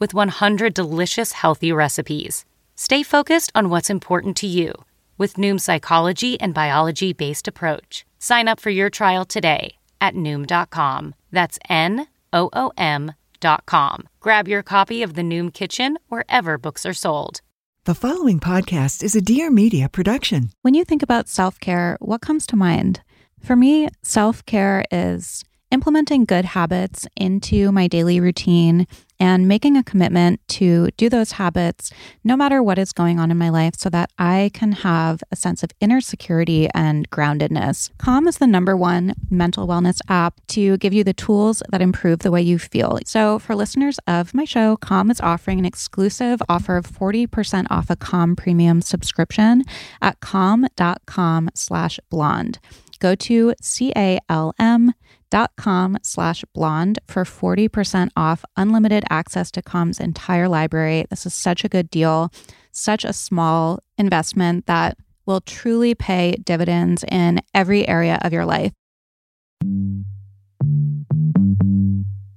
with 100 delicious healthy recipes. Stay focused on what's important to you with Noom's psychology and biology based approach. Sign up for your trial today at Noom.com. That's N O O M.com. Grab your copy of the Noom Kitchen wherever books are sold. The following podcast is a Dear Media production. When you think about self care, what comes to mind? For me, self care is implementing good habits into my daily routine and making a commitment to do those habits no matter what is going on in my life so that I can have a sense of inner security and groundedness. Calm is the number one mental wellness app to give you the tools that improve the way you feel. So, for listeners of my show, Calm is offering an exclusive offer of 40% off a Calm premium subscription at calm.com slash blonde. Go to C A L M dot com slash blonde for 40% off unlimited access to Calm's entire library. This is such a good deal, such a small investment that will truly pay dividends in every area of your life.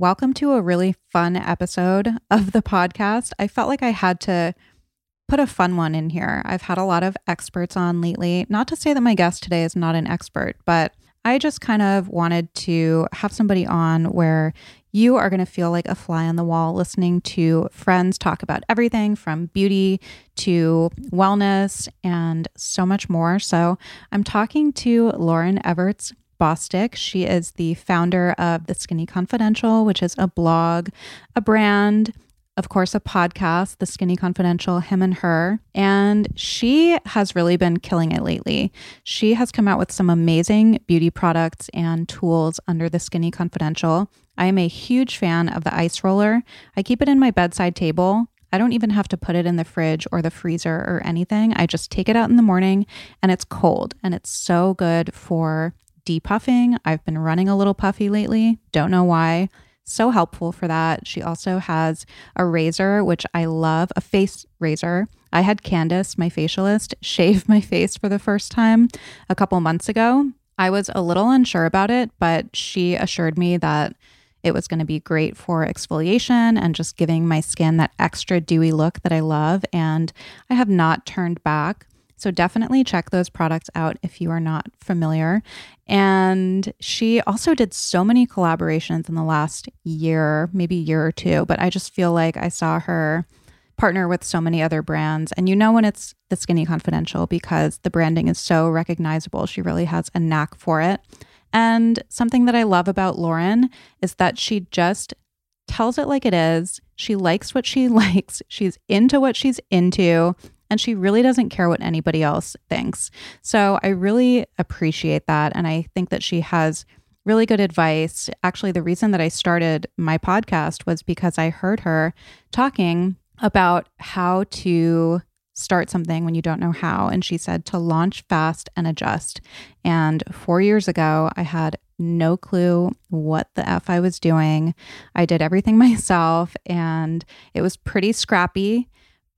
Welcome to a really fun episode of the podcast. I felt like I had to put a fun one in here. I've had a lot of experts on lately. Not to say that my guest today is not an expert, but I just kind of wanted to have somebody on where you are going to feel like a fly on the wall listening to friends talk about everything from beauty to wellness and so much more. So, I'm talking to Lauryn Evarts Bosstick. She is the founder of The Skinny Confidential, which is a blog, a brand, of course, a podcast, The Skinny Confidential, Him and Her. And she has really been killing it lately. She has come out with some amazing beauty products and tools under The Skinny Confidential. I am a huge fan of the ice roller. I keep it in my bedside table. I don't even have to put it in the fridge or the freezer or anything. I just take it out in the morning and it's cold and it's so good for depuffing. I've been running a little puffy lately. Don't know why. So helpful for that. She also has a razor, which I love, a face razor. I had Candace, my facialist, shave my face for the first time a couple months ago. I was a little unsure about it, but she assured me that it was going to be great for exfoliation and just giving my skin that extra dewy look that I love. And I have not turned back. So definitely check those products out if you are not familiar. And she also did so many collaborations in the last year, maybe year or two, but I just feel like I saw her partner with so many other brands. And you know when it's the Skinny Confidential because the branding is so recognizable. She really has a knack for it. And something that I love about Lauryn is that she just tells it like it is. She likes what she likes. She's into what she's into and she really doesn't care what anybody else thinks. So I really appreciate that. And I think that she has really good advice. Actually, the reason that I started my podcast was because I heard her talking about how to start something when you don't know how. And she said to launch fast and adjust. And four years ago, I had no clue what the F I was doing. I did everything myself and it was pretty scrappy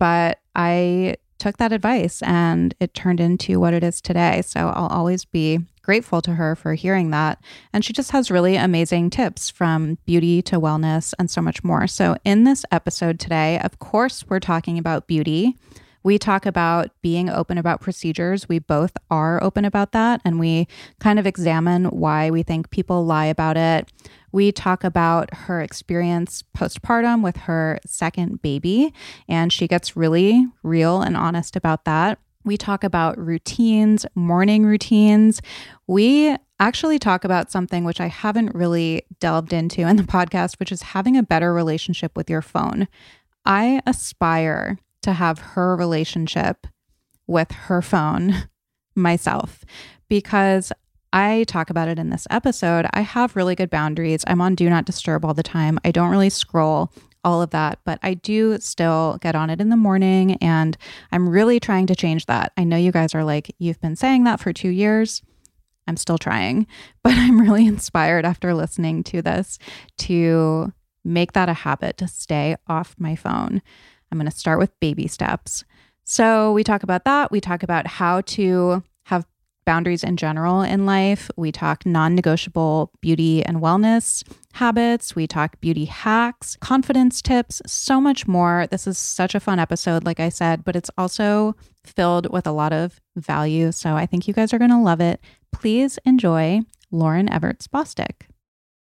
but I took that advice and it turned into what it is today. So I'll always be grateful to her for hearing that. And she just has really amazing tips from beauty to wellness and so much more. So, in this episode today, of course, we're talking about beauty. We talk about being open about procedures. We both are open about that. And we kind of examine why we think people lie about it. We talk about her experience postpartum with her second baby, and she gets really real and honest about that. We talk about routines, morning routines. We actually talk about something which I haven't really delved into in the podcast, which is having a better relationship with your phone. I aspire to have her relationship with her phone myself because I talk about it in this episode. I have really good boundaries. I'm on do not disturb all the time. I don't really scroll all of that, but I do still get on it in the morning and I'm really trying to change that. I know you guys are like, you've been saying that for two years. I'm still trying, but I'm really inspired after listening to this to make that a habit to stay off my phone. I'm going to start with baby steps. So, we talk about that. We talk about how to have boundaries in general in life. We talk non negotiable beauty and wellness habits. We talk beauty hacks, confidence tips, so much more. This is such a fun episode, like I said, but it's also filled with a lot of value. So, I think you guys are going to love it. Please enjoy Lauryn Evarts Bosstick.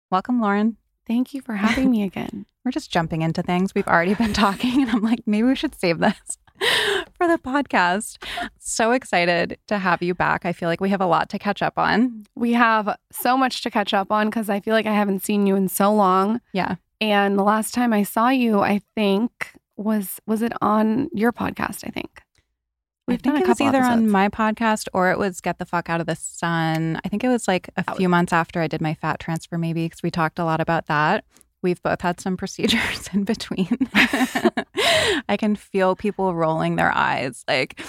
Welcome, Lauryn. Thank you for having me again. We're just jumping into things. We've already been talking, and I'm like, maybe we should save this for the podcast. So excited to have you back. I feel like we have a lot to catch up on. We have so much to catch up on because I feel like I haven't seen you in so long. Yeah. And the last time I saw you, I think was was it on your podcast? I think. We've done it was either episodes. on my podcast or it was Get the Fuck Out of the Sun. I think it was like a few months after I did my fat transfer, maybe, because we talked a lot about that. We've both had some procedures in between. I can feel people rolling their eyes. Like,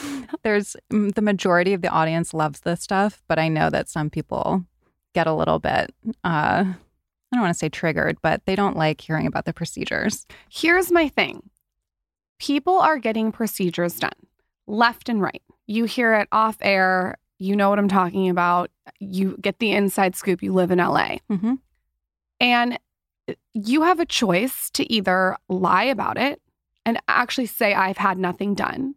there's the majority of the audience loves this stuff, but I know that some people get a little bit, uh, I don't want to say triggered, but they don't like hearing about the procedures. Here's my thing people are getting procedures done left and right. You hear it off air. You know what I'm talking about. You get the inside scoop. You live in LA. Mm-hmm. And you have a choice to either lie about it and actually say, I've had nothing done,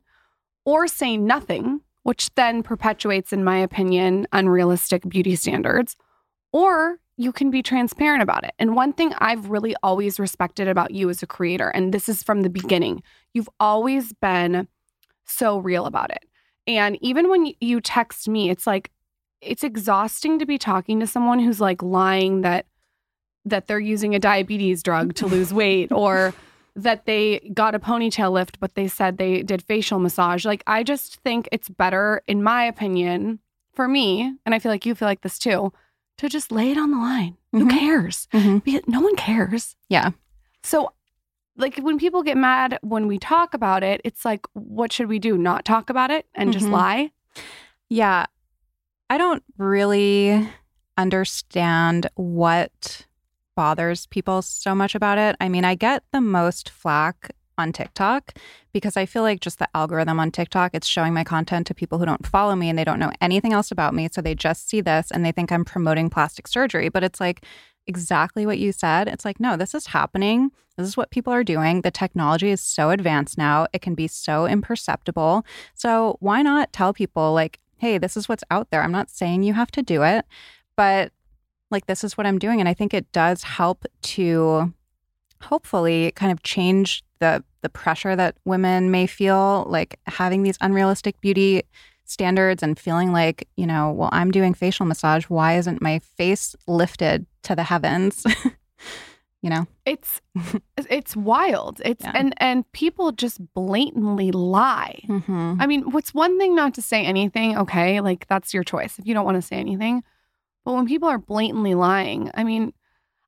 or say nothing, which then perpetuates, in my opinion, unrealistic beauty standards, or you can be transparent about it. And one thing I've really always respected about you as a creator, and this is from the beginning, you've always been so real about it. And even when you text me, it's like, it's exhausting to be talking to someone who's like lying that that they're using a diabetes drug to lose weight or that they got a ponytail lift but they said they did facial massage like i just think it's better in my opinion for me and i feel like you feel like this too to just lay it on the line mm-hmm. who cares mm-hmm. no one cares yeah so like when people get mad when we talk about it, it's like, what should we do? Not talk about it and mm-hmm. just lie? Yeah. I don't really understand what bothers people so much about it. I mean, I get the most flack on TikTok because I feel like just the algorithm on TikTok, it's showing my content to people who don't follow me and they don't know anything else about me. So they just see this and they think I'm promoting plastic surgery. But it's like, exactly what you said. It's like, no, this is happening. This is what people are doing. The technology is so advanced now, it can be so imperceptible. So, why not tell people, like, hey, this is what's out there? I'm not saying you have to do it, but like, this is what I'm doing. And I think it does help to hopefully kind of change the the pressure that women may feel like having these unrealistic beauty standards and feeling like, you know, well, I'm doing facial massage. Why isn't my face lifted to the heavens? you know it's it's wild it's yeah. and and people just blatantly lie mm-hmm. i mean what's one thing not to say anything okay like that's your choice if you don't want to say anything but when people are blatantly lying i mean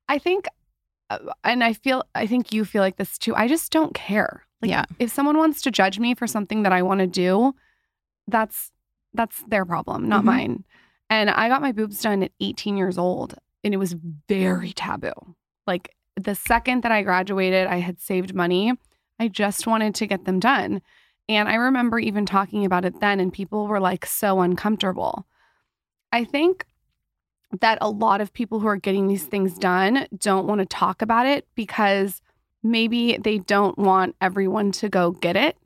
i think uh, and i feel i think you feel like this too i just don't care like yeah if someone wants to judge me for something that i want to do that's that's their problem, not mm-hmm. mine. And I got my boobs done at 18 years old, and it was very taboo. Like the second that I graduated, I had saved money. I just wanted to get them done. And I remember even talking about it then, and people were like so uncomfortable. I think that a lot of people who are getting these things done don't want to talk about it because maybe they don't want everyone to go get it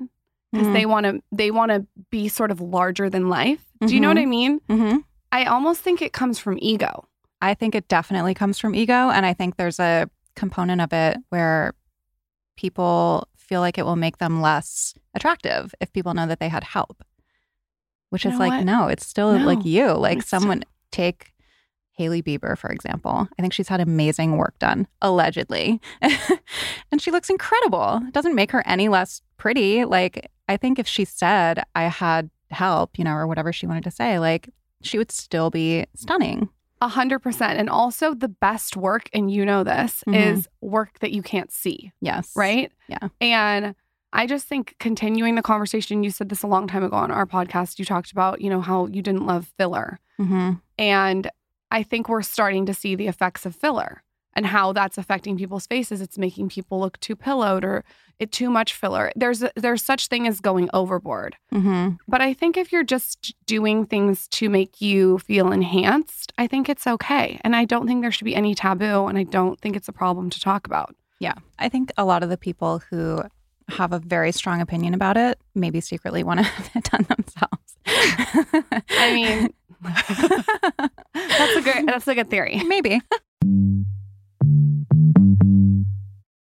because Mhm. they want to they want to be sort of larger than life. Do you know what I mean? Mm-hmm. I almost think it comes from ego. I think it definitely comes from ego. And I think there's a component of it where people feel like it will make them less attractive if people know that they had help, which You is like, what? no, it's still No. like you. Like It's still- someone take Hailey Bieber, for example. I think she's had amazing work done, allegedly. and she looks incredible. It doesn't make her any less pretty. Like, I think if she said, I had help, you know, or whatever she wanted to say, like, she would still be stunning. A hundred percent. And also the best work, and you know this, Mhm. is work that you can't see, Yes. right? Yeah. And I just think continuing the conversation, you said this a long time ago on our podcast. You talked about, you know, how you didn't love filler. hmm And I think we're starting to see the effects of filler and how that's affecting people's faces. It's making people look too pillowed or it too much filler. There's a, there's such thing as going overboard. hmm But I think if you're just doing things to make you feel enhanced, I think it's okay. And I don't think there should be any taboo and I don't think it's a problem to talk about. Yeah. I think a lot of the people who have a very strong opinion about it maybe secretly want to have it done themselves. I mean, that's a good that's a good theory. maybe.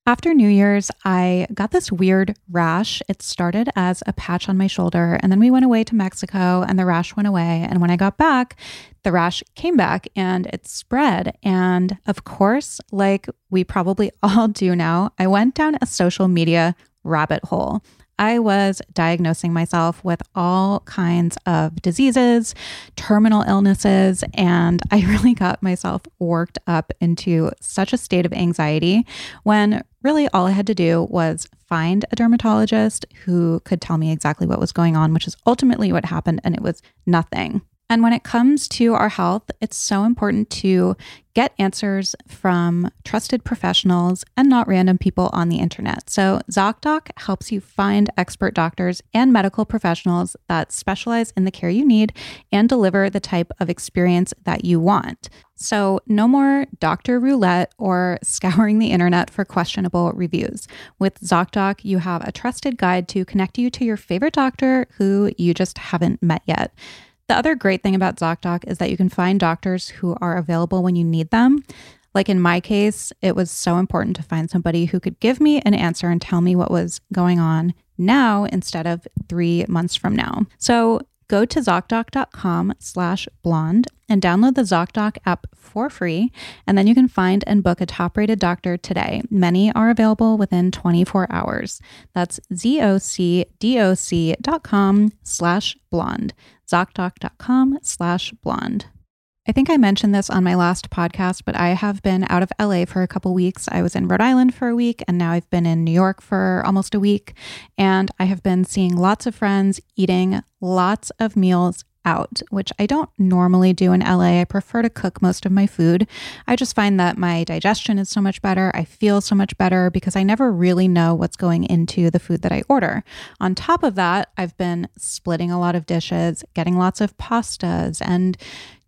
After New Year's, I got this weird rash. It started as a patch on my shoulder, and then we went away to Mexico, and the rash went away. And when I got back, the rash came back and it spread. And of course, like we probably all do now, I went down a social media rabbit hole. I was diagnosing myself with all kinds of diseases, terminal illnesses, and I really got myself worked up into such a state of anxiety when really all I had to do was find a dermatologist who could tell me exactly what was going on, which is ultimately what happened, and it was nothing. And when it comes to our health, it's so important to get answers from trusted professionals and not random people on the internet. So, ZocDoc helps you find expert doctors and medical professionals that specialize in the care you need and deliver the type of experience that you want. So, no more doctor roulette or scouring the internet for questionable reviews. With ZocDoc, you have a trusted guide to connect you to your favorite doctor who you just haven't met yet. The other great thing about ZocDoc is that you can find doctors who are available when you need them. Like in my case, it was so important to find somebody who could give me an answer and tell me what was going on now instead of three months from now. So go to ZocDoc.com slash blonde and download the ZocDoc app for free. And then you can find and book a top rated doctor today. Many are available within 24 hours. That's ZocDoc.com slash blonde. ZocDoc.com slash blonde. I think I mentioned this on my last podcast, but I have been out of LA for a couple weeks. I was in Rhode Island for a week, and now I've been in New York for almost a week. And I have been seeing lots of friends eating lots of meals out, which I don't normally do in LA. I prefer to cook most of my food. I just find that my digestion is so much better. I feel so much better because I never really know what's going into the food that I order. On top of that, I've been splitting a lot of dishes, getting lots of pastas and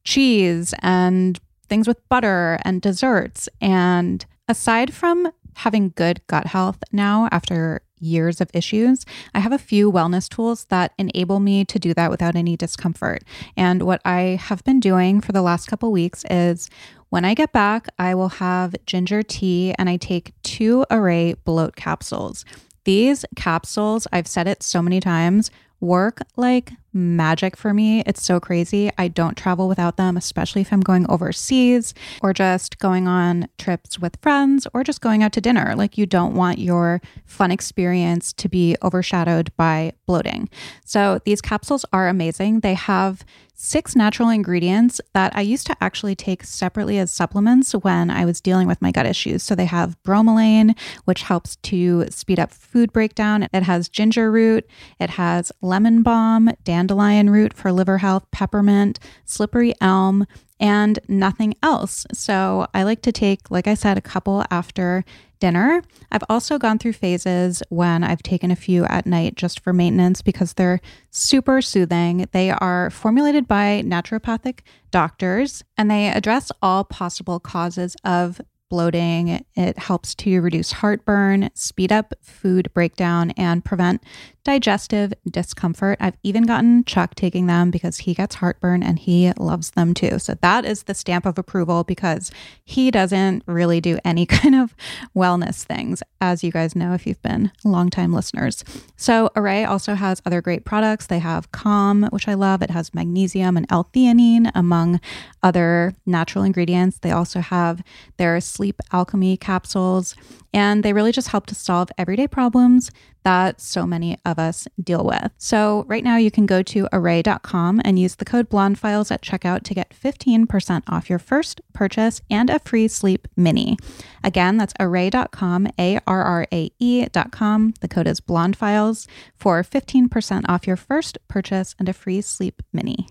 cheese and things with butter and desserts. And aside from having good gut health now after years of issues, I have a few wellness tools that enable me to do that without any discomfort. And what I have been doing for the last couple weeks is when I get back, I will have ginger tea and I take two Arrae bloat capsules. These capsules, I've said it so many times, work like magic for me. It's so crazy. I don't travel without them, especially if I'm going overseas or just going on trips with friends or just going out to dinner. Like, you don't want your fun experience to be overshadowed by bloating. So, these capsules are amazing. They have six natural ingredients that I used to actually take separately as supplements when I was dealing with my gut issues. So they have bromelain, which helps to speed up food breakdown. It has ginger root, it has lemon balm, root for liver health, peppermint, slippery elm, and nothing else. So I like to take, like I said, a couple after dinner. I've also gone through phases when I've taken a few at night just for maintenance because they're super soothing. They are formulated by naturopathic doctors and they address all possible causes of bloating. It helps to reduce heartburn, speed up food breakdown, and prevent digestive discomfort. I've even gotten Chuck taking them because he gets heartburn and he loves them too. So that is the stamp of approval because he doesn't really do any kind of wellness things, as you guys know if you've been longtime listeners. So Arrae also has other great products. They have Calm, which I love. It has magnesium and L-theanine, among other natural ingredients. They also have their sleep alchemy capsules, and they really just help to solve everyday problems that so many of us deal with. So, right now you can go to arrae.com and use the code blondefiles at checkout to get 15% off your first purchase and a free sleep mini. Again, that's arrae.com, A R R A E.com. The code is blondefiles for 15% off your first purchase and a free sleep mini.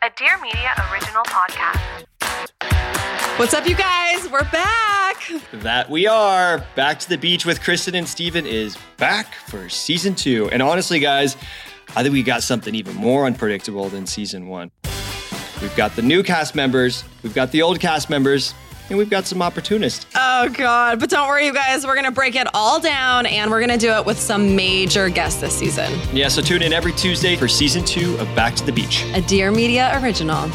A Dear Media original podcast. What's up, you guys? We're back. That we are. Back to the beach with Kristen and Steven is back for season two. And honestly, guys, I think we got something even more unpredictable than season one. We've got the new cast members, we've got the old cast members, and we've got some opportunists. Oh, God. But don't worry, you guys. We're going to break it all down and we're going to do it with some major guests this season. Yeah, so tune in every Tuesday for season two of Back to the Beach. A Dear Media original.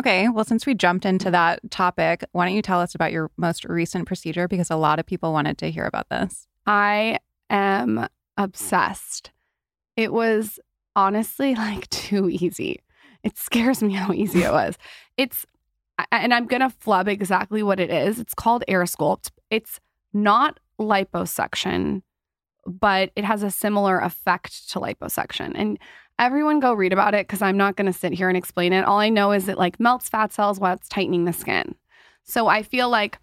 Okay, well, since we jumped into that topic, why don't you tell us about your most recent procedure? Because a lot of people wanted to hear about this. I am obsessed. It was honestly like too easy. It scares me how easy it was. It's, and I'm going to flub exactly what it is. It's called AirSculpt. It's not liposuction, but it has a similar effect to liposuction. And everyone go read about it because I'm not going to sit here and explain it. All I know is it like melts fat cells while it's tightening the skin. So I feel like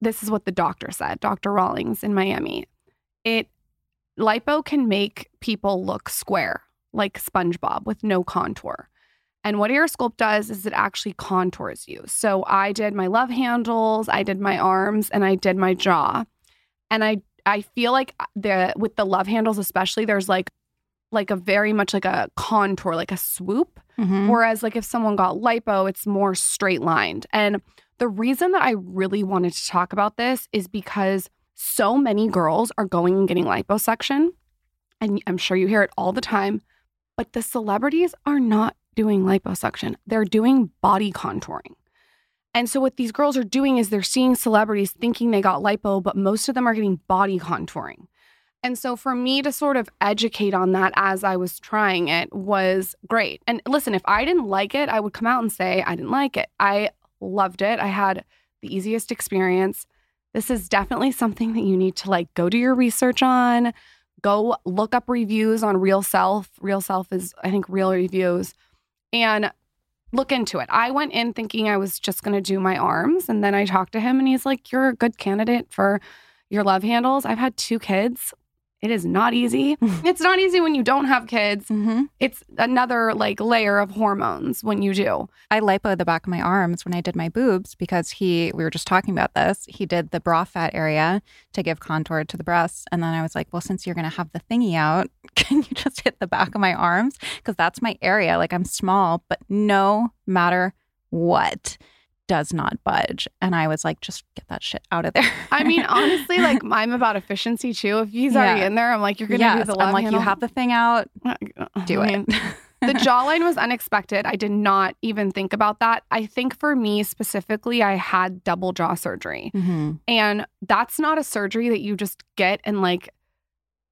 this is what the doctor said, Dr. Rollins in Miami. It lipo can make people look square, like SpongeBob with no contour. And what AirSculpt does is it actually contours you. So I did my love handles, I did my arms, and I did my jaw. And I I feel like the with the love handles especially, there's like like a very much like a contour, like a swoop. Mhm. Whereas, like if someone got lipo, it's more straight lined. And the reason that I really wanted to talk about this is because so many girls are going and getting liposuction. And I'm sure you hear it all the time, but the celebrities are not doing liposuction, they're doing body contouring. And so, what these girls are doing is they're seeing celebrities thinking they got lipo, but most of them are getting body contouring. And so for me to sort of educate on that as I was trying it was great. And listen, if I didn't like it, I would come out and say I didn't like it. I loved it. I had the easiest experience. This is definitely something that you need to like go do your research on. Go look up reviews on RealSelf. Real Self is I think real reviews and look into it. I went in thinking I was just going to do my arms and then I talked to him and he's like you're a good candidate for your love handles. I've had two kids. It is not easy. it's not easy when you don't have kids. Mm-hmm. It's another like layer of hormones when you do. I lipo the back of my arms when I did my boobs because he, we were just talking about this. He did the bra fat area to give contour to the breasts. And then I was like, well, since you're going to have the thingy out, can you just hit the back of my arms? Because that's my area. Like I'm small, but no matter what, does not budge. And I was like, just get that shit out of there. I mean, honestly, like I'm about efficiency too. If he's already in there, I'm like, you're gonna yes, do the love I'm like, handle. you have the thing out, do I it. the jawline was unexpected. I did not even think about that. I think for me specifically, I had double jaw surgery. Mhm. And that's not a surgery that you just get and like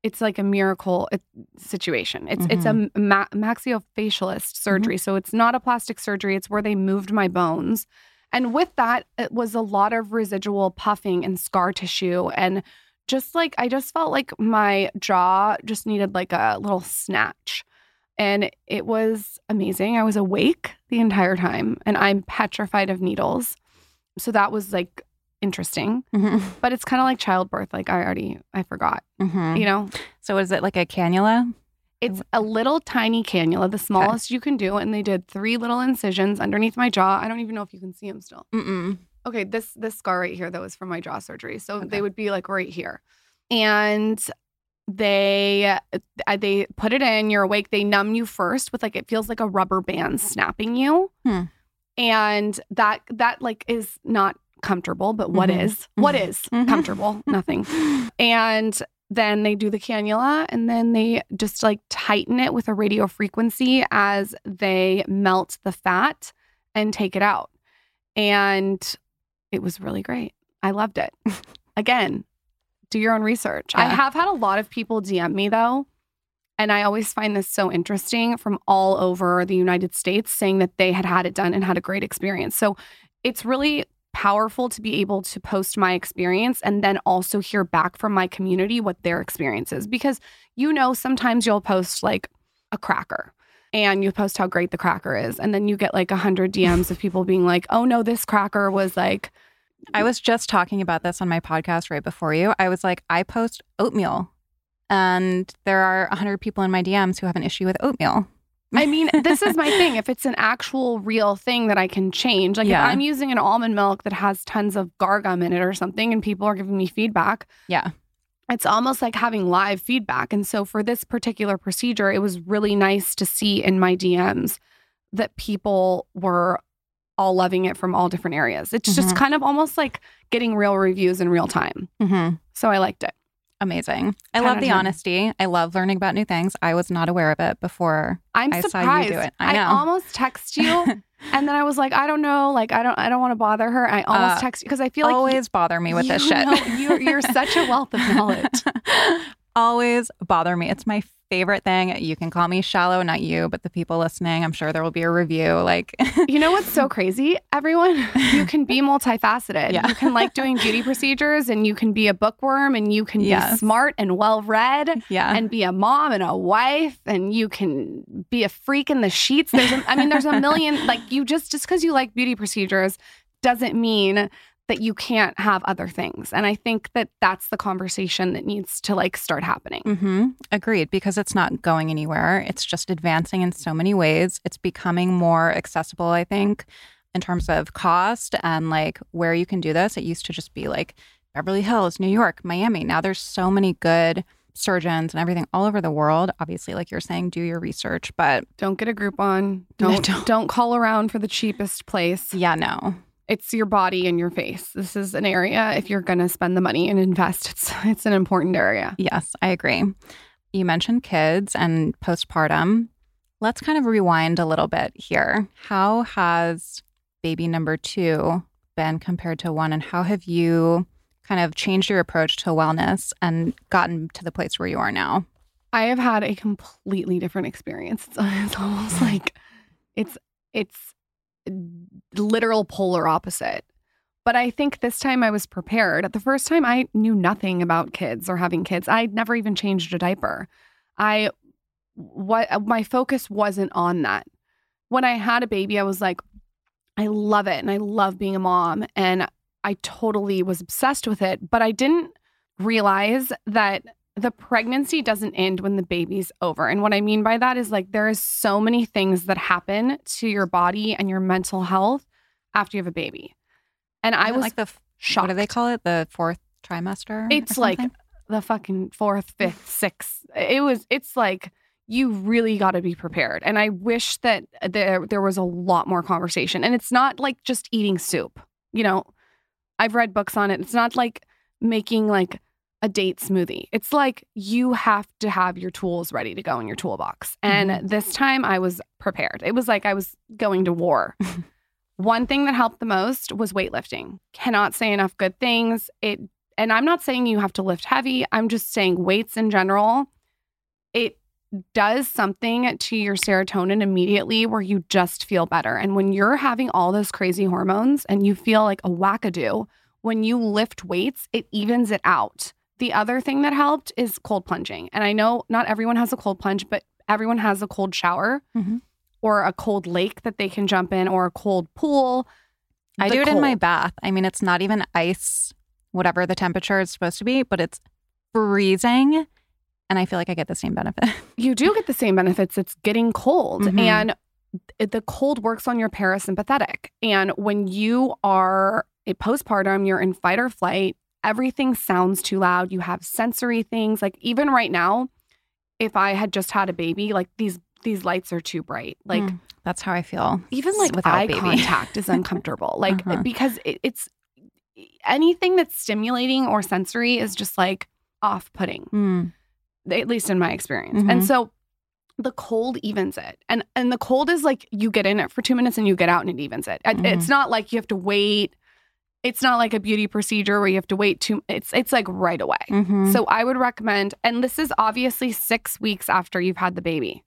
it's like a miracle situation. It's it's a ma- maxillofacialist surgery. So it's not a plastic surgery. It's where they moved my bones. And with that, it was a lot of residual puffing and scar tissue and just like I just felt like my jaw just needed like a little snatch. And it was amazing. I was awake the entire time and I'm petrified of needles. So that was like interesting, Mhm. but it's kind of like childbirth. Like I already, I forgot, Mhm. you know? So is it like a cannula? It's a little tiny cannula, the smallest you can do. And they did three little incisions underneath my jaw. I don't even know if you can see them still. Mm-mm. Okay, this this scar right here that was from my jaw surgery. So Okay. they would be like right here. And they uh, they put it in, you're awake, they numb you first with like it feels like a rubber band snapping you. Hmm. And that that like is not comfortable, but what Mhm. is? What is Mhm. comfortable? Nothing. And then they do the cannula and then they just like tighten it with a radio frequency as they melt the fat and take it out. And it was really great. I loved it. Again, do your own research. I have had a lot of people DM me though. And I always find this so interesting from all over the United States saying that they had had it done and had a great experience. So it's really powerful to be able to post my experience and then also hear back from my community what their experience is. Because you know, sometimes you'll post like a cracker and you post how great the cracker is. And then you get like a hundred DMs of people being like, oh no, this cracker was like, I was just talking about this on my podcast right before you. I was like, I post oatmeal, and there are 100 people in my DMs who have an issue with oatmeal. I mean, this is my thing. If it's an actual real thing that I can change, like Yeah. if I'm using an almond milk that has tons of guar gum in it or something and people are giving me feedback, Yeah. it's almost like having live feedback. And so for this particular procedure, it was really nice to see in my DMs that people were all loving it from all different areas. It's just Mhm. kind of almost like getting real reviews in real time. Mm-hmm. So I liked it. Amazing. I love the honesty. I love learning about new things. I was not aware of it before. I'm I saw surprised. you do it. I know. almost text you and then I was like, I don't know, like I don't I don't want to bother her. I almost Uh, text you because I feel like you- Always bother me with this you shit. know- you're, you're such a wealth of knowledge. Always bother me. It's my favorite thing. You can call me shallow, not you, but the people listening, I'm sure there will be a review. Like, You know what's so crazy? Everyone, you can be multifaceted. Yeah. You can like doing beauty procedures and you can be a bookworm and you can be smart and well read yeah. and be a mom and a wife and you can be a freak in the sheets. There's a, I mean, there's a million, like you just, just because you like beauty procedures doesn't mean that you can't have other things. And I think that that's the conversation that needs to like start happening. Mm-hmm. Agreed, because it's not going anywhere. It's just advancing in so many ways. It's becoming more accessible, I think, in terms of cost and like where you can do this. It used to just be like Beverly Hills, New York, Miami. Now there's so many good surgeons and everything all over the world. Obviously, like you're saying, do your research. But Don't get a Groupon. Don't, don't. don't call around for the cheapest place. yeah, no. It's your body and your face. This is an area if you're going to spend the money and invest, it's it's an important area. Yes, I agree. You mentioned kids and postpartum. Let's kind of rewind a little bit here. How has baby number two been compared to one, and how have you kind of changed your approach to wellness and gotten to the place where you are now? I have had a completely different experience. It's, it's almost like it's it's literal polar opposite. But I think this time I was prepared. At the first time I knew nothing about kids or having kids. I'd never even changed a diaper. I what my focus wasn't on that. When I had a baby, I was like, I love it and I love being a mom and I totally was obsessed with it, but I didn't realize that the pregnancy doesn't end when the baby's over. And what I mean by that is like there is so many things that happen to your body and your mental health after you have a baby. And I Isn't it was like the shocked. what do they call it? The fourth trimester? It's like the fucking fourth, fifth, sixth. It was it's like you really got to be prepared. And I wish that there there was a lot more conversation. And it's not like just eating soup. You know, I've read books on it. It's not like making like a date smoothie. It's like you have to have your tools ready to go in your toolbox. And mm-hmm. this time I was prepared. It was like I was going to war. One thing that helped the most was weightlifting. Cannot say enough good things. It and I'm not saying you have to lift heavy. I'm just saying weights in general. It does something to your serotonin immediately where you just feel better. And when you're having all those crazy hormones and you feel like a wackadoo, when you lift weights, it evens it out. The other thing that helped is cold plunging. And I know not everyone has a cold plunge, but everyone has a cold shower Mhm. or a cold lake that they can jump in or a cold pool. I the do it in my bath. I mean, it's not even ice, whatever the temperature is supposed to be, but it's freezing. And I feel like I get the same benefit. you do get the same benefits. It's getting cold. Mhm. And the cold works on your parasympathetic. And when you are a postpartum, you're in fight or flight, everything sounds too loud. You have sensory things. Like even right now, if I had just had a baby, like these these lights are too bright. Like Mm, that's how I feel. even like without eye baby. contact is uncomfortable. Like Uh-huh. because it, it's anything that's stimulating or sensory is just like off-putting Mm, at least in my experience. Mhm. And so the cold evens it. And and the cold is like you get in it for 2 minutes and you get out and it evens it. Mhm. It's not like you have to wait. It's not like a beauty procedure where you have to wait two it's it's like right away. mhm. So I would recommend and this is obviously 6 weeks after you've had the baby.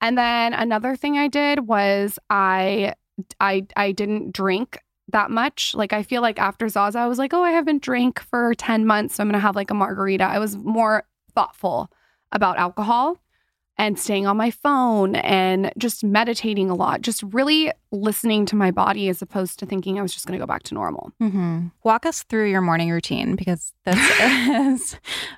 And then another thing I did was I I I didn't drink that much. Like I feel like after Zaza, I was like, oh, I haven't drank for 10 months. So I'm gonna have like a margarita. I was more thoughtful about alcohol and staying on my phone and just meditating a lot, just really listening to my body as opposed to thinking I was just gonna go back to normal. hmm Walk us through your morning routine because this is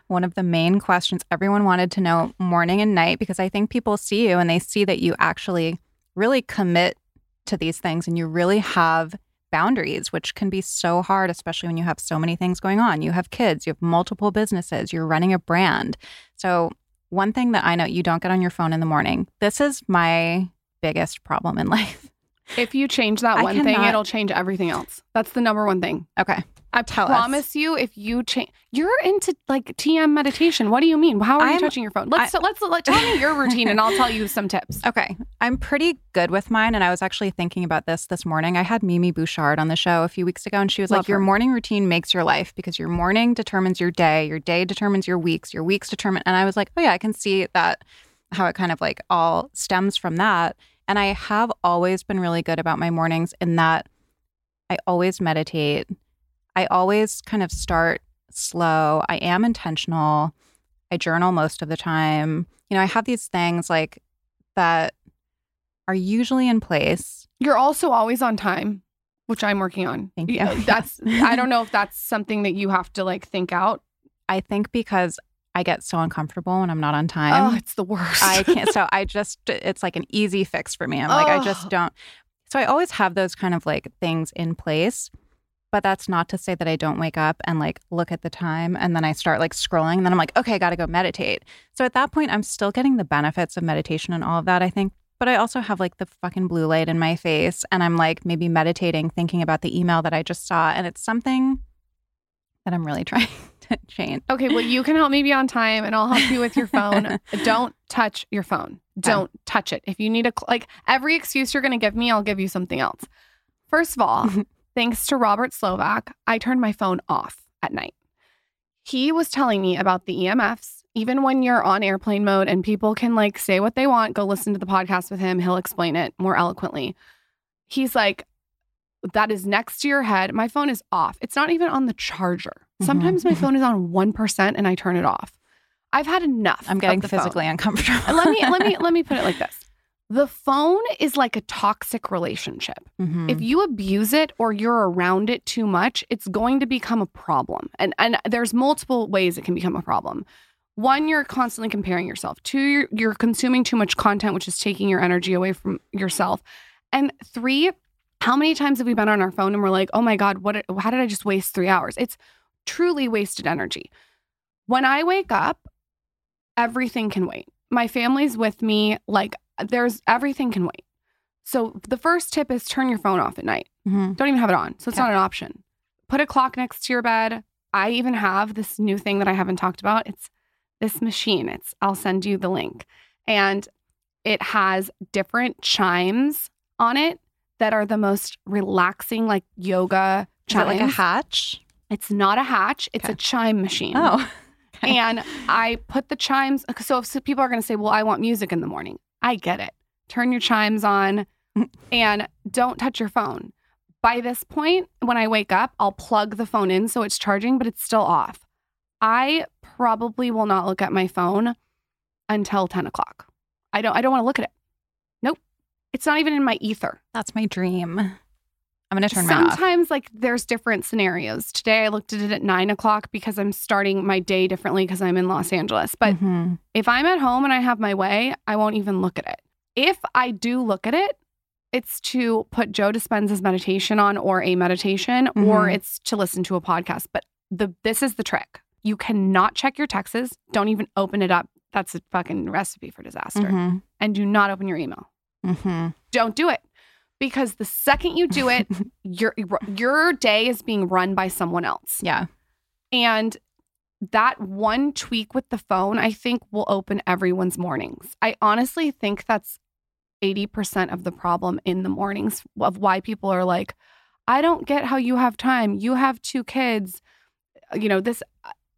one of the main questions everyone wanted to know morning and night because I think people see you and they see that you actually really commit to these things and you really have boundaries, which can be so hard, especially when you have so many things going on. You have kids, you have multiple businesses, you're running a brand. So, one thing that I know you don't get on your phone in the morning. This is my biggest problem in life. If you change that I one thing, it'll change everything else. That's the number one thing. Okay. I Tell us. promise you, if you change, you're into like TM meditation. What do you mean? How are you I'm- touching your phone? Let's let's let, tell me your routine, and I'll tell you some tips. Okay. I'm pretty good with mine. And I was actually thinking about this this morning. I had Mimi Bouchard on the show a few weeks ago, and she was Love like, Your morning routine makes your life because your morning determines your day, your day determines your weeks, your weeks determine. And I was like, Oh, yeah, I can see that how it kind of like all stems from that. And I have always been really good about my mornings in that I always meditate. I always kind of start slow. I am intentional. I journal most of the time. You know, I have these things like that are usually in place. You're also always on time, which I'm working on. Thank you. That's I don't know if that's something that you have to like think out. I think because I get so uncomfortable when I'm not on oh, time. oh, it's the worst. I can't. So I just, it's like an easy fix for me. I'm like, I just Oh. don't. So I always have those kind of like things in place. But that's not to say that I don't wake up and like look at the time and then I start like scrolling and then I'm like, okay, I got to go meditate. So at that point, I'm still getting the benefits of meditation and all of that, I think. But I also have like the fucking blue light in my face and I'm like maybe meditating, thinking about the email that I just saw. And it's something that I'm really trying to change. Okay, well, you can help me be on time and I'll help you with your phone. Don't touch your phone. Don't touch it. If you need a, like, every excuse you're going to give me, I'll give you something else. First of all, thanks to Robert Slovak, I turned my phone off at night. He was telling me about the EMFs. Even when you're on airplane mode and people can like say what they want, go listen to the podcast with him. He'll explain it more eloquently. He's like, that is next to your head. My phone is off. It's not even on the charger. Mhm. Sometimes my phone is on 1% and I turn it off. I've had enough. I'm of getting the phone. physically uncomfortable. Let me let me let me put it like this. The phone is like a toxic relationship. Mhm. If you abuse it or you're around it too much, it's going to become a problem. And and there's multiple ways it can become a problem. One, you're constantly comparing yourself. Two, you're, you're consuming too much content, which is taking your energy away from yourself. And three, how many times have we been on our phone and we're like, oh my God, what how did I just waste three hours? It's truly wasted energy. When I wake up, everything can wait. My family's with me, like there's everything can wait. So the first tip is turn your phone off at night. Mhm. Don't even have it on. So it's Okay. not an option. Put a clock next to your bed. I even have this new thing that I haven't talked about. It's this machine. It's I'll send you the link. And it has different chimes on it that are the most relaxing like yoga chimes. like a hatch? It's not a hatch, it's a chime machine. Oh. Okay. And I put the chimes. So if so people are going to say, well, I want music in the morning, I get it. Turn your chimes on and don't touch your phone. By this point, when I wake up, I'll plug the phone in so it's charging, but it's still off. I probably will not look at my phone until 10 o'clock. I don't I don't want to look at it. Nope. It's not even in my ether. That's my dream. I'm going to turn. Sometimes, like, there's different scenarios. Today, I looked at it at nine o'clock because I'm starting my day differently because I'm in Los Angeles. But Mhm. if I'm at home and I have my way, I won't even look at it. If I do look at it, it's to put Joe Dispenza's meditation on or a meditation, or Mhm. it's to listen to a podcast. But the this is the trick. You cannot check your texts. Don't even open it up. That's a fucking recipe for disaster. Mhm. And do not open your email. Mhm. Don't do it. Because the second you do it, your your day is being run by someone else. Yeah. And that one tweak with the phone, I think, will open everyone's mornings. I honestly think that's 80% of the problem in the mornings of why people are like, I don't get how you have time. You have two kids. You know, this,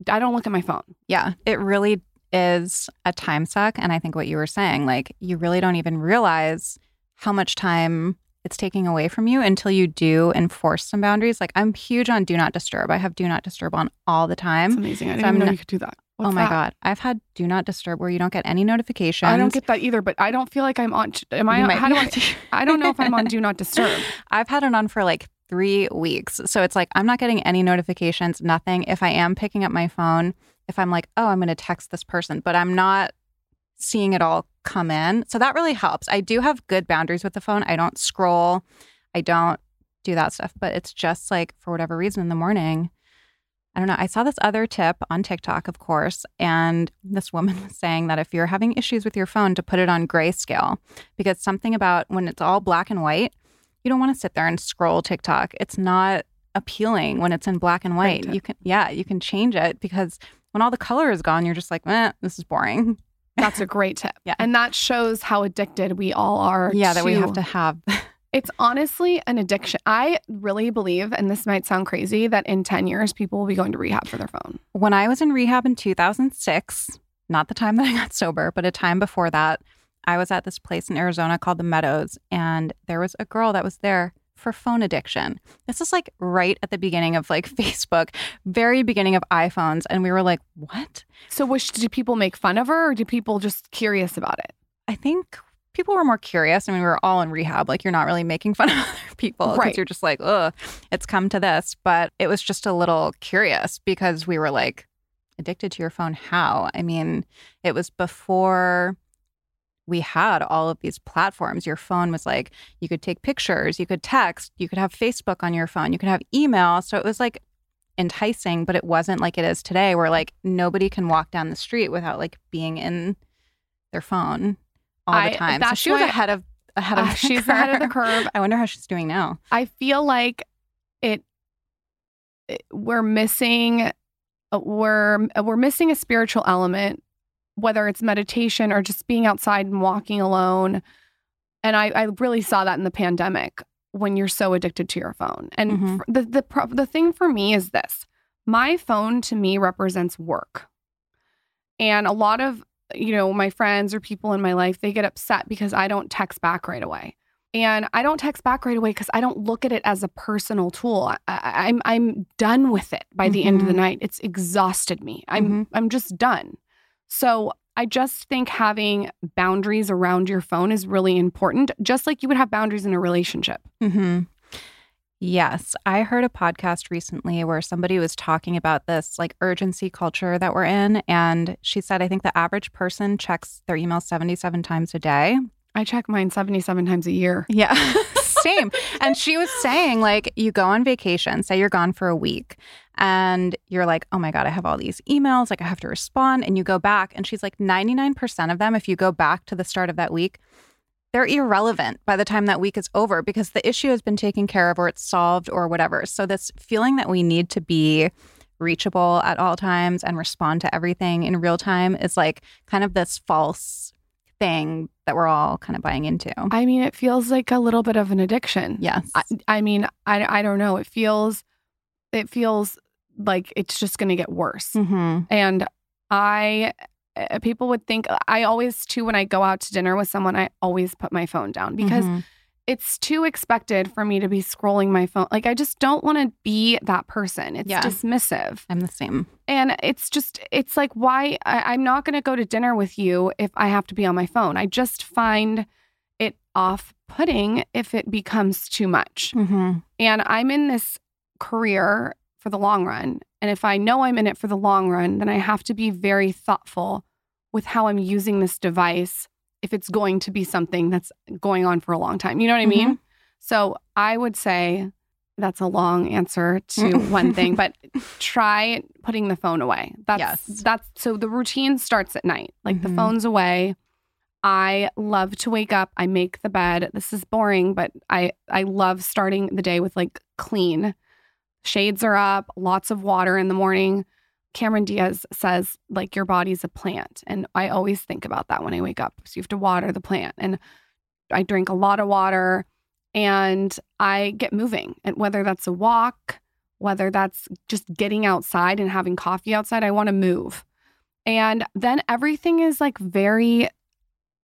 I don't look at my phone. Yeah, it really is a time suck. And I think what you were saying, like, you really don't even realize how much time it's taking away from you until you do enforce some boundaries. Like, I'm huge on do not disturb. I have do not disturb on all the It's time. amazing. I So didn't even know not- you could do that. oh my that? God. I've had do not disturb where you don't get any notifications. I don't get that either, but I don't feel like I'm on. Am I? You on- How do I? I don't know if I'm on Do Not Disturb. I've had it on for like three weeks. So it's like I'm not getting any notifications, nothing. If I am picking up my phone, if I'm like, oh, I'm going to text this person, but I'm not seeing it all come in. So that really helps. I do have good boundaries with the phone. I don't scroll, I don't do that stuff, but it's just like for whatever reason in the morning. I don't know. I saw this other tip on TikTok, of course, and this woman was saying that if you're having issues with your phone, to put it on grayscale because something about when it's all black and white, you don't want to sit there and scroll TikTok. It's not appealing when it's in black and white. You can, yeah, you can change it because when all the color is gone, you're just like, eh, this is boring. That's a great tip. Yeah. And that shows how addicted we all are. yeah, that we have to have. It's honestly an addiction. I really believe, and this might sound crazy, that in 10 years, people will be going to rehab for their phone. when I was in rehab in 2006, not the time that I got sober, but a time before that, I was at this place in Arizona called the Meadows, and there was a girl that was there for phone addiction. This is like right at the beginning of like Facebook, very beginning of iPhones. And we were like, what? So, was, did people make fun of her or did people just curious about it? I think people were more curious. I mean, we were all in rehab. Like, you're not really making fun of other people because Right. you're just like, ugh, it's come to this. But it was just a little curious because we were like, addicted to your phone. How? I mean, it was before we had all of these platforms. Your phone was like, you could take pictures, you could text, you could have Facebook on your phone, you could have email. So it was like, enticing but it wasn't like it is today where like nobody can walk down the street without like being in their phone all I- the time. So she was ahead of ahead of Uh, the she's ahead of the curve. I wonder how she's doing now. I feel like it, it- we're missing we're we're missing a spiritual element whether it's meditation or just being outside and walking alone and I, I really saw that in the pandemic when you're so addicted to your phone and Mhm. f- the the pro- the thing for me is this my phone to me represents work and a lot of you know my friends or people in my life they get upset because i don't text back right away and I don't text back right away because I don't look at it as a personal tool. I, I, I'm I'm done with it by the end of the Mhm. night. It's exhausted me. I'm Mhm. I'm just done. So I just think having boundaries around your phone is really important, just like you would have boundaries in a relationship. Mm-hmm. Yes, I heard a podcast recently where somebody was talking about this like urgency culture that we're in, and she said, I think the average person checks their email seventy-seven times a day. I check mine 77 times a year. Yeah. Same. And she was saying, like, you go on vacation, say you're gone for a week, and you're like, oh my God, I have all these emails, like, I have to respond. And you go back, and she's like, 99% of them, if you go back to the start of that week, they're irrelevant by the time that week is over because the issue has been taken care of or it's solved or whatever. So, this feeling that we need to be reachable at all times and respond to everything in real time is like kind of this false thing that we're all kind of buying into. I mean, it feels like a little bit of an addiction. Yes. I, I mean, I, I don't know. It feels, it feels like it's just going to get worse. mm-hmm. And I, uh, people would think, I always, too, when I go out to dinner with someone, I always put my phone down because Mm-hmm. It's too expected for me to be scrolling my phone. Like, I just don't want to be that person. It's Yeah. dismissive. I'm the same. And it's just, it's like, why? I, I'm not going to go to dinner with you if I have to be on my phone. I just find it off putting if it becomes too much. Mm-hmm. And I'm in this career for the long run. And if I know I'm in it for the long run, then I have to be very thoughtful with how I'm using this device if it's going to be something that's going on for a long time. You know what I mean? So I would say that's a long answer to one thing, but try putting the phone away. That's Yes. that's so the routine starts at night. Like the Mhm. phone's away. I love to wake up. I make the bed. This is boring, but I I love starting the day with like clean. Shades are up, lots of water in the morning. Cameron Diaz says like your body's a plant, and I always think about that when I wake up. So you have to water the plant, and I drink a lot of water, and I get moving. And whether that's a walk, whether that's just getting outside and having coffee outside, I want to move. And then everything is like very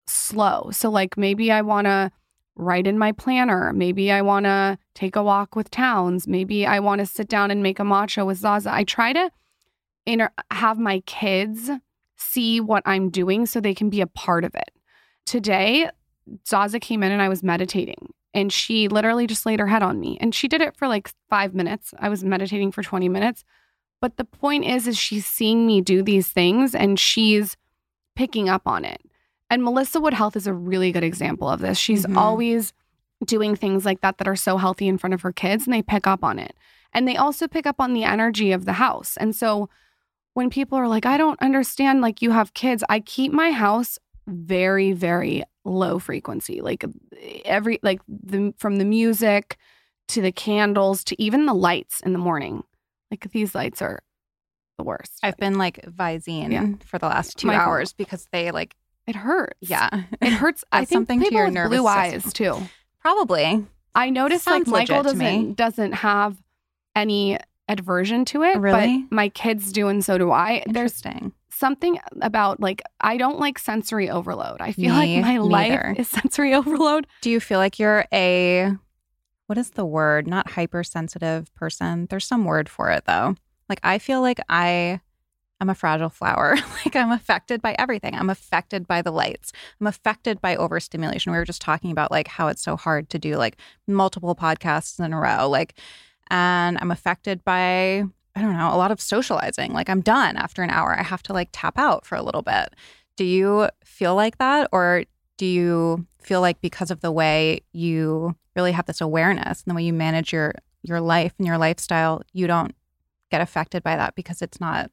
slow. So, like, maybe I want to write in my planner. Maybe I want to take a walk with Towns. Maybe I want to sit down and make a matcha with Zaza. I try to inter- have my kids see what I'm doing so they can be a part of it. Today, Zaza came in and I was meditating and she literally just laid her head on me and she did it for like 5 minutes. I was meditating for 20 minutes. But the point is is she's seeing me do these things and she's picking up on it. And Melissa Wood Health is a really good example of this. She's Mhm. always doing things like that that are so healthy in front of her kids and they pick up on it. And they also pick up on the energy of the house. And so when people are like, I don't understand, like you have kids, I keep my house very, very low frequency. Like every, like the, from the music to the candles to even the lights in the morning. Like these lights are the worst. I've been like Visine Yeah. for the last two My hours because they like, it hurts. yeah, It hurts. I think something to people your with nervous blue system. eyes too. probably. I noticed like Sounds legit Michael doesn't doesn't have any aversion to it. Really? But my kids do and so do I. There's Interesting. something about like I don't like sensory overload. I feel Me like my life is sensory overload. Do you feel like you're a what is the word? Not hypersensitive person. There's some word for it though. Like I feel like I I'm a fragile flower. like I'm affected by everything. I'm affected by the lights. I'm affected by overstimulation. We were just talking about like how it's so hard to do like multiple podcasts in a row. Like and I'm affected by I don't know, a lot of socializing. Like I'm done after an hour. I have to like tap out for a little bit. Do you feel like that or do you feel like because of the way you really have this awareness and the way you manage your your life and your lifestyle, you don't get affected by that because it's not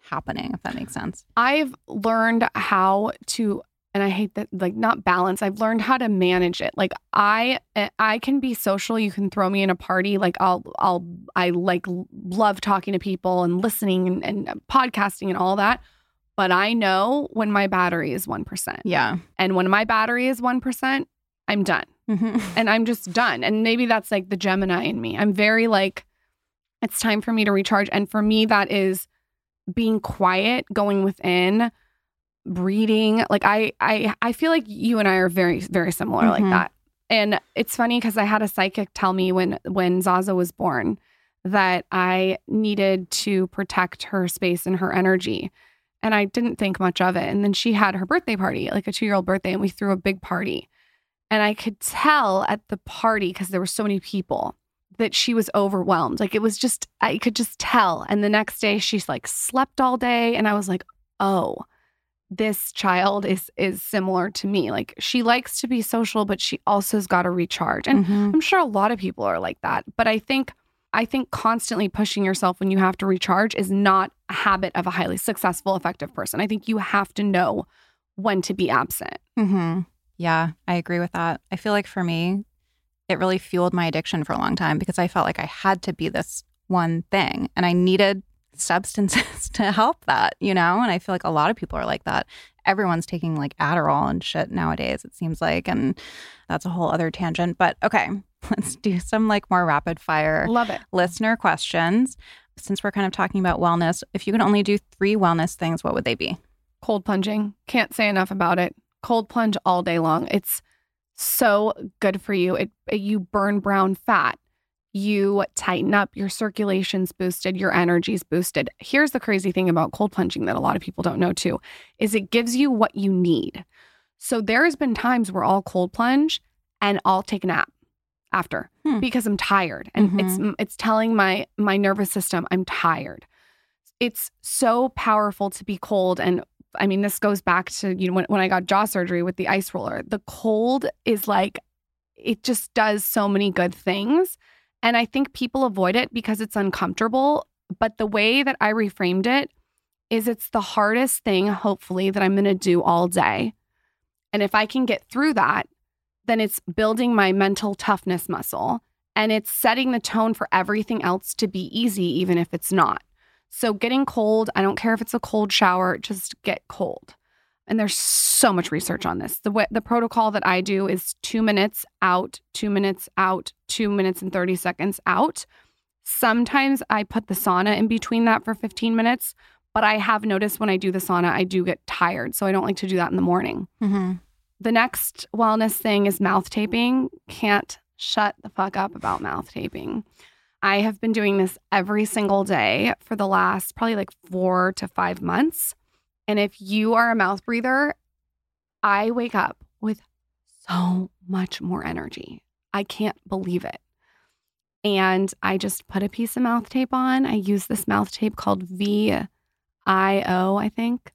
happening, if that makes sense. I've learned how to and I hate that like not balance. I've learned how to manage it. Like I I can be social. You can throw me in a party. Like I'll I'll I like love talking to people and listening and, and podcasting and all that. But I know when my battery is 1%. Yeah. And when my battery is 1%, I'm done. Mm-hmm. and I'm just done. And maybe that's like the Gemini in me. I'm very like, it's time for me to recharge. And for me, that is being quiet, going within, breathing. Like I, I, I feel like you and I are very, very similar like Mhm. that. And it's funny because I had a psychic tell me when when Zaza was born that I needed to protect her space and her energy. And I didn't think much of it. And then she had her birthday party, like a two year old birthday, and we threw a big party. And I could tell at the party, because there were so many people, that she was overwhelmed. Like it was just, I could just tell. And the next day she's like slept all day. And I was like, oh, this child is is similar to me. Like she likes to be social, but she also has got to recharge. And Mhm. I'm sure a lot of people are like that. But I think I think constantly pushing yourself when you have to recharge is not a habit of a highly successful, effective person. I think you have to know when to be absent. hmm Yeah, I agree with that. I feel like for me, it really fueled my addiction for a long time because I felt like I had to be this one thing and I needed substances to help that, you know? And I feel like a lot of people are like that. Everyone's taking like Adderall and shit nowadays, it seems like. And that's a whole other tangent. But okay, let's do some like more rapid fire Love it. listener questions. Since we're kind of talking about wellness, if you could only do three wellness things, what would they be? Cold plunging. Can't say enough about it. Cold plunge all day long. It's so good for you. It you burn brown fat. You tighten up, your circulation's boosted, your energy's boosted. Here's the crazy thing about cold plunging that a lot of people don't know too is it gives you what you need. So there's been times where I'll cold plunge and I'll take a nap after Hmm. because I'm tired and it's it's telling my my nervous system I'm tired. It's so powerful to be cold and I mean this goes back to you know when, when I got jaw surgery with the ice roller. The cold is like it just does so many good things and I think people avoid it because it's uncomfortable, but the way that I reframed it is it's the hardest thing hopefully that I'm going to do all day. And if I can get through that, then it's building my mental toughness muscle and it's setting the tone for everything else to be easy, even if it's not. So, getting cold, I don't care if it's a cold shower, just get cold. And there's so much research on this. The way, the protocol that I do is two minutes out, two minutes out, two minutes and 30 seconds out. Sometimes I put the sauna in between that for 15 minutes, but I have noticed when I do the sauna, I do get tired. So I don't like to do that in the morning. Mm-hmm. The next wellness thing is mouth taping. Can't shut the fuck up about mouth taping. I have been doing this every single day for the last probably like four to five months. And if you are a mouth breather, I wake up with so much more energy. I can't believe it. And I just put a piece of mouth tape on. I use this mouth tape called VIO, I think,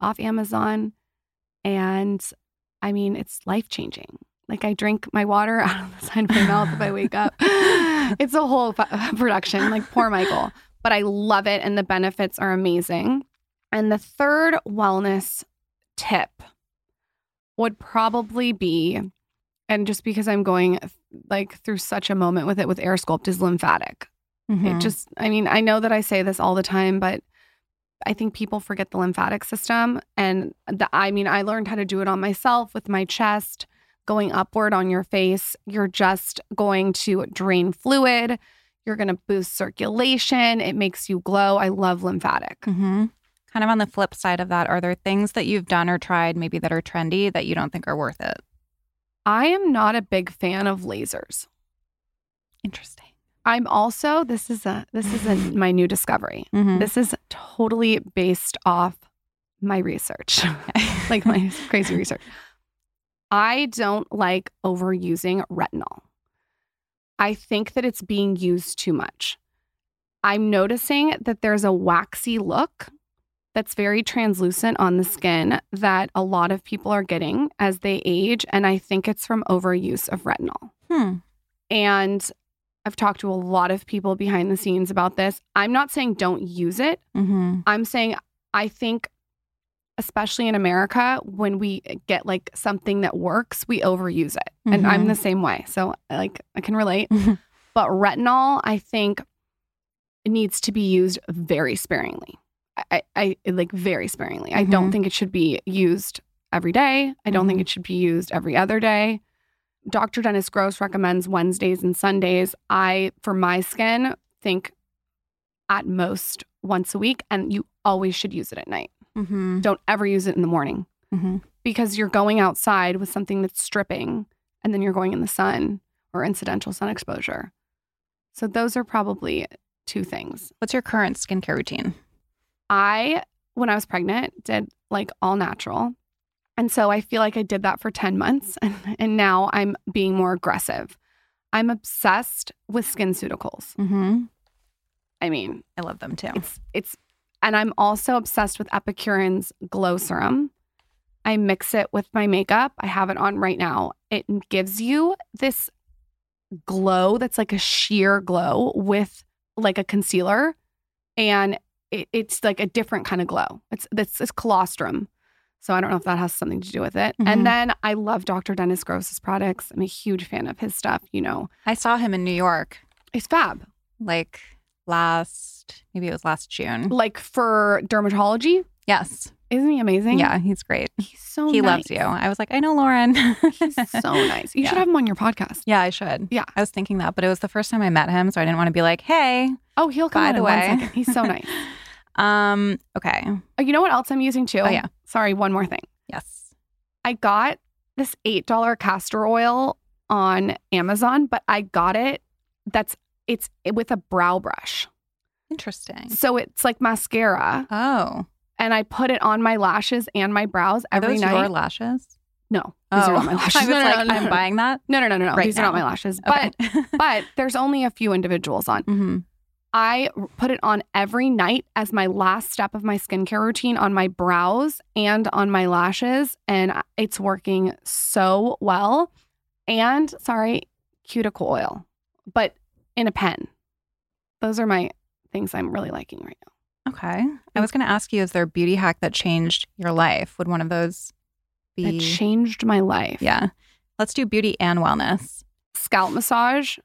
off Amazon. And I mean, it's life changing. Like I drink my water out of the side of my mouth if I wake up. It's a whole production, like poor Michael. But I love it and the benefits are amazing. And the third wellness tip would probably be, and just because I'm going like through such a moment with it with AirSculpt is lymphatic. Mm-hmm. It just, I mean, I know that I say this all the time, but I think people forget the lymphatic system. And the, I mean, I learned how to do it on myself with my chest going upward on your face. You're just going to drain fluid. You're going to boost circulation. It makes you glow. I love lymphatic. Mm-hmm. Kind of on the flip side of that, are there things that you've done or tried maybe that are trendy that you don't think are worth it? I am not a big fan of lasers. Interesting. I'm also this is a this is a, my new discovery. Mhm. This is totally based off my research, like my crazy research. I don't like overusing retinol. I think that it's being used too much. I'm noticing that there's a waxy look that's very translucent on the skin that a lot of people are getting as they age. And I think it's from overuse of retinol. Hmm. And I've talked to a lot of people behind the scenes about this. I'm not saying don't use it. Mm-hmm. I'm saying I think, especially in America, when we get like something that works, we overuse it. And I'm Mhm. the same way. So, like, I can relate. But retinol, I think, needs to be used very sparingly. I, I, like very sparingly. I don't Mhm. think it should be used every day. I don't think Mhm. it should be used every other day. Dr. Dennis Gross recommends Wednesdays and Sundays. I, for my skin, think at most once a week, and you always should use it at night. Mm-hmm. Don't ever use it in the morning Mm-hmm. because you're going outside with something that's stripping and then you're going in the sun or incidental sun exposure. So, those are probably two things. What's your current skincare routine? I, when I was pregnant, did like all natural. And so I feel like I did that for 10 months and, and now I'm being more aggressive. I'm obsessed with SkinCeuticals. Mm-hmm. I mean, I love them too. it's it's and I'm also obsessed with Epicurean's glow serum. I mix it with my makeup. I have it on right now. It gives you this glow that's like a sheer glow with like a concealer and it, it's like a different kind of glow. It's this it's colostrum. So I don't know if that has something to do with it. Mhm. And then I love Dr. Dennis Gross's products. I'm a huge fan of his stuff, you know. I saw him in New York It's fab. like last, maybe it was last June. Like for dermatology, Yes. Isn't he amazing? Yeah, he's great. He's so he nice. loves you. I was like, I know Lauryn. He's so nice. You Yeah. should have him on your podcast. Yeah, I should. Yeah. I was thinking that, but it was the first time I met him, so I didn't want to be like, hey. Oh, he'll come By the way. He's so nice. Um, okay. Oh, you know what else I'm using too? Oh, yeah. Sorry, one more thing. Yes. I got this $8 castor oil on Amazon, but I got it that's it's with a brow brush. Interesting. So it's like mascara Oh. And I put it on my lashes and my brows Are every those night. your lashes? No, these are not my lashes. Oh, I was no, no, like, no, no, I'm no. buying that. No, no, no, no, no. right These are not my lashes. Okay. But but there's only a few individuals on. hmm I put it on every night as my last step of my skincare routine on my brows and on my lashes. And it's working so well. And sorry, cuticle oil, but in a pen. Those are my things I'm really liking right now. Okay. I was going to ask you, is there a beauty hack that changed your life? Would one of those be? It changed my life. yeah. Let's do beauty and wellness. Scalp massage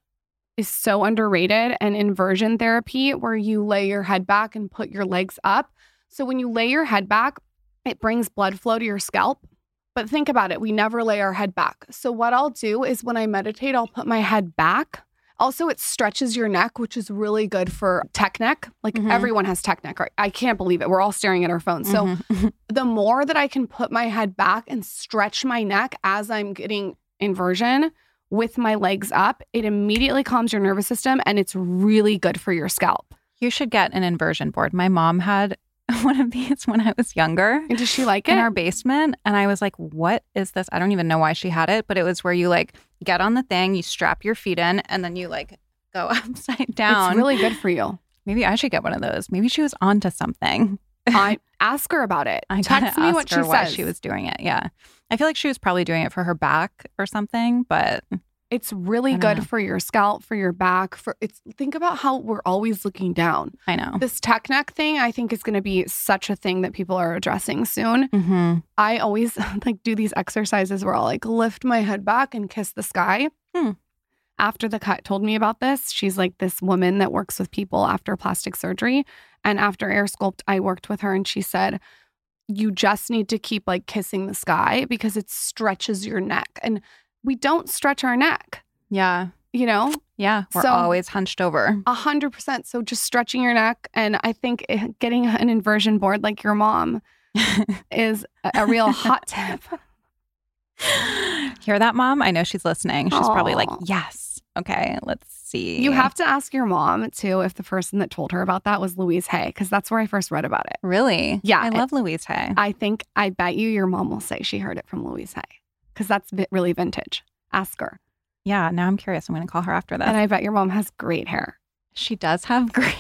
is so underrated and inversion therapy where you lay your head back and put your legs up. So when you lay your head back, it brings blood flow to your scalp. But think about it, we never lay our head back. So what I'll do is when I meditate, I'll put my head back. Also, it stretches your neck, which is really good for tech neck. Like Mhm. everyone has tech neck, right? I can't believe it. We're all staring at our phones. So Mhm. the more that I can put my head back and stretch my neck as I'm getting inversion with my legs up, it immediately calms your nervous system and it's really good for your scalp. you should get an inversion board. My mom had one of these when I was younger And does she like it? in our basement. And I was like, what is this? I don't even know why she had it, but it was where you like get on the thing, you strap your feet in, and then you like go upside down. It's really good for you. Maybe I should get one of those. Maybe she was onto something. I ask her about it. I Text me what she why says. she was doing it. Yeah, I feel like she was probably doing it for her back or something. But It's really don't know. good for your scalp, for your back. For it's think about how we're always looking down. I know. This tech neck thing, I think, is going to be such a thing that people are addressing soon. hmm I always like do these exercises where I'll like lift my head back and kiss the sky. Hmm. After the cut told me about this, she's like this woman that works with people after plastic surgery. And after AirSculpt, I worked with her and she said, You just need to keep like kissing the sky because it stretches your neck. And we don't stretch our neck, Yeah, you know? yeah. We're So- always hunched over. A hundred percent. So just stretching your neck. And I think eh, getting an inversion board like your mom is a, real hot tip. Hear that, mom? I know she's listening. She's probably like, yes. Okay, let's see. You have to ask your mom too if the person that told her about that was Louise Hay, because that's where I first read about it. really? Yeah, I love Louise Hay. I think, I bet you your mom will say she heard it from Louise Hay, because that's really vintage. Ask her. yeah, now I'm curious. I'm going to call her after this. And I bet your mom has great hair. she does have great.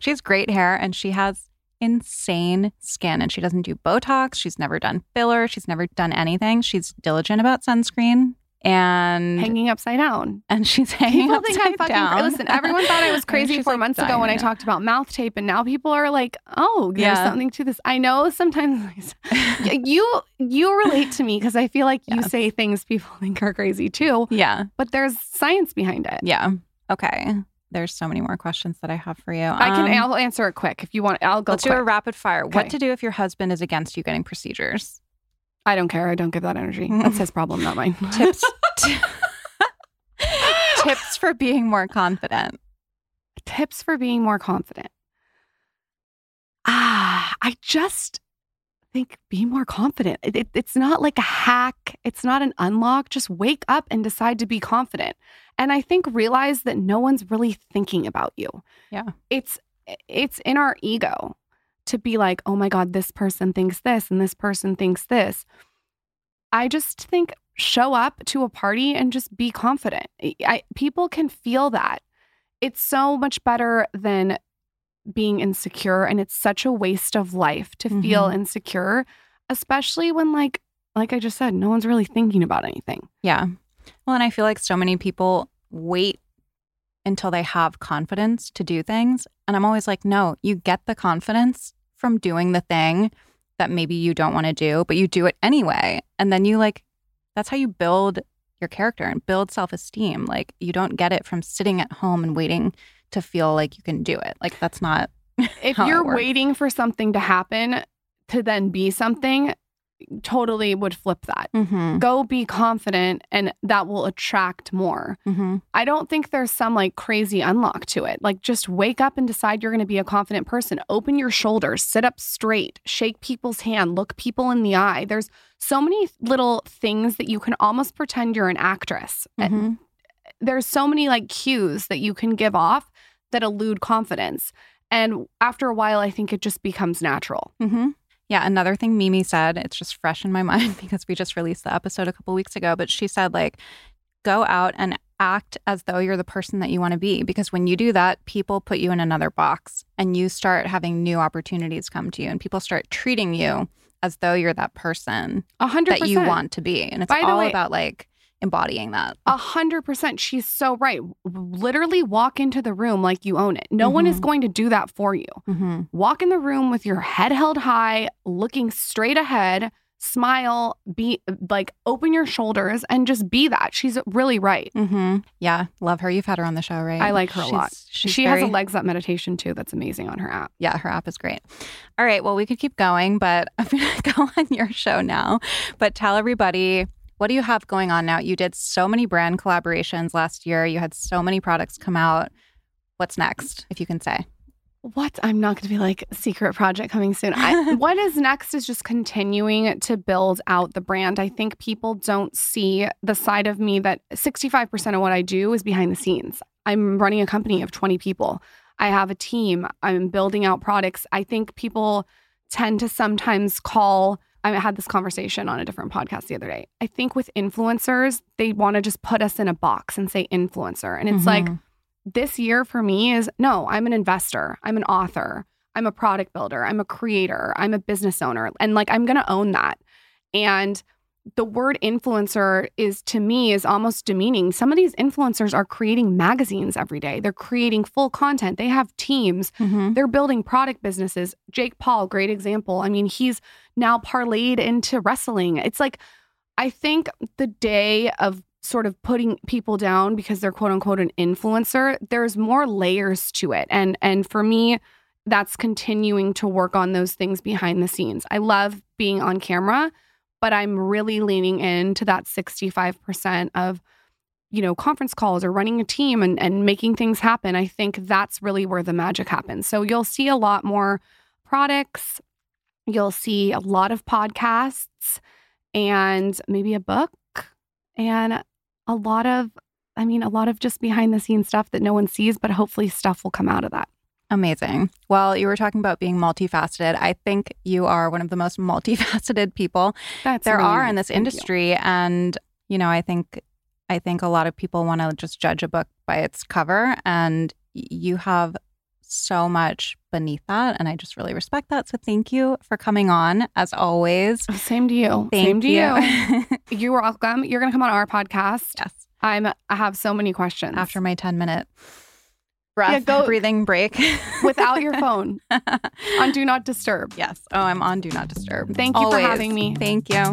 she has great hair, and she has insane skin. And she doesn't do Botox. She's never done filler. She's never done anything. She's diligent about sunscreen, and Hanging upside down. and she's hanging People think I'm upside fucking. down. Listen, everyone thought I was crazy four like, months ago when I talked about mouth tape, and now people are like, "Oh, there's Yeah. something to this." I know sometimes you you relate to me because I feel like you say things people think are crazy too, Yeah, but there's science behind it. yeah. Okay. There's so many more questions that I have for you. I can. Um, I'll answer it quick if you want. I'll go. Let's quick. do a rapid fire. Okay. What to do if your husband is against you getting procedures? I don't care. I don't give that energy. That's his problem, not mine. Tips. Tips for being more confident. Tips for being more confident. Ah, I just think be more confident. It, it- it's not like a hack. It's not an unlock. Just wake up and decide to be confident. And I think realize that no one's really thinking about you. Yeah. It's it's in our ego to be like, oh my God, this person thinks this and this person thinks this. I just think show up to a party and just be confident. I, people can feel that. It's so much better than being insecure and it's such a waste of life to feel Mhm. insecure, especially when like like I just said, no one's really thinking about anything. Yeah. Well, and I feel like so many people wait until they have confidence to do things. And I'm always like, no, you get the confidence from doing the thing that maybe you don't want to do, but you do it anyway. And then you like, that's how you build your character and build self esteem. Like, you don't get it from sitting at home and waiting to feel like you can do it. Like, that's not. If you're waiting for something to happen to then be something, totally would flip that. Mm-hmm. Go be confident and that will attract more. Mm-hmm. I don't think there's some like crazy unlock to it. Like just wake up and decide you're going to be a confident person. Open your shoulders, sit up straight, shake people's hand, look people in the eye. There's so many little things that you can almost pretend you're an actress. Mhm. There's so many like cues that you can give off that elude confidence. And after a while, I think it just becomes natural. Mm-hmm. Yeah, another thing Mimi said, it's just fresh in my mind because we just released the episode a couple weeks ago, but she said like go out and act as though you're the person that you want to be because when you do that, people put you in another box and you start having new opportunities come to you and people start treating you as though you're that person A hundred that you want to be. And it's By all way- about like embodying that. A hundred percent. She's so right. Literally walk into the room like you own it. No one is Mhm. going to do that for you. Mm-hmm. Walk in the room with your head held high, looking straight ahead, smile, be like open your shoulders and just be that. She's really right. Mm-hmm. Yeah, love her. You've had her on the show, right? I like her a lot. She's she has a legs up meditation too that's amazing on her app. Yeah, her app is great. All right. Well, we could keep going, but I'm going to go on your show now. But tell everybody, what do you have going on now? You did so many brand collaborations last year, you had so many products come out. What's next, if you can say? What? I'm not going to be like secret project coming soon. I, what is next is just continuing to build out the brand. I think people don't see the side of me that 65% of what I do is behind the scenes. I'm running a company of 20 people. I have a team. I'm building out products. I think people tend to sometimes call I had this conversation on a different podcast the other day. I think with influencers, they want to just put us in a box and say influencer. And it's like, Mhm. this year for me is no, I'm an investor, I'm an author, I'm a product builder, I'm a creator, I'm a business owner. And like, I'm going to own that. And the word influencer is to me is almost demeaning. Some of these influencers are creating magazines every day. They're creating full content. They have teams. Mhm. They're building product businesses. Jake Paul, great example. I mean, he's now parlayed into wrestling. It's like, I think the day of sort of putting people down because they're quote unquote an influencer, there's more layers to it. And and for me, that's continuing to work on those things behind the scenes. I love being on camera, but I'm really leaning into that 65% of you know conference calls or running a team and, and making things happen. I think that's really where the magic happens. So you'll see a lot more products. You'll see a lot of podcasts and maybe a book and a lot of i mean a lot of just behind the scenes stuff that no one sees but hopefully stuff will come out of that Amazing. Well, you were talking about being multifaceted. I think you are one of the most multifaceted people that's there really are in this Thank you. industry. And you know i think i think a lot of people want to just judge a book by its cover. And you have so much beneath that. And i just really respect that. So thank you for coming on as always. Oh, same to you. Thank same to you, you. You are welcome. You're going to come on our podcast. Yes. I'm i have so many questions. After my 10 minute breath Yeah, go- breathing break. without your phone. On do not disturb. Yes. Oh i'm on do not disturb. Thank you for having me. thank you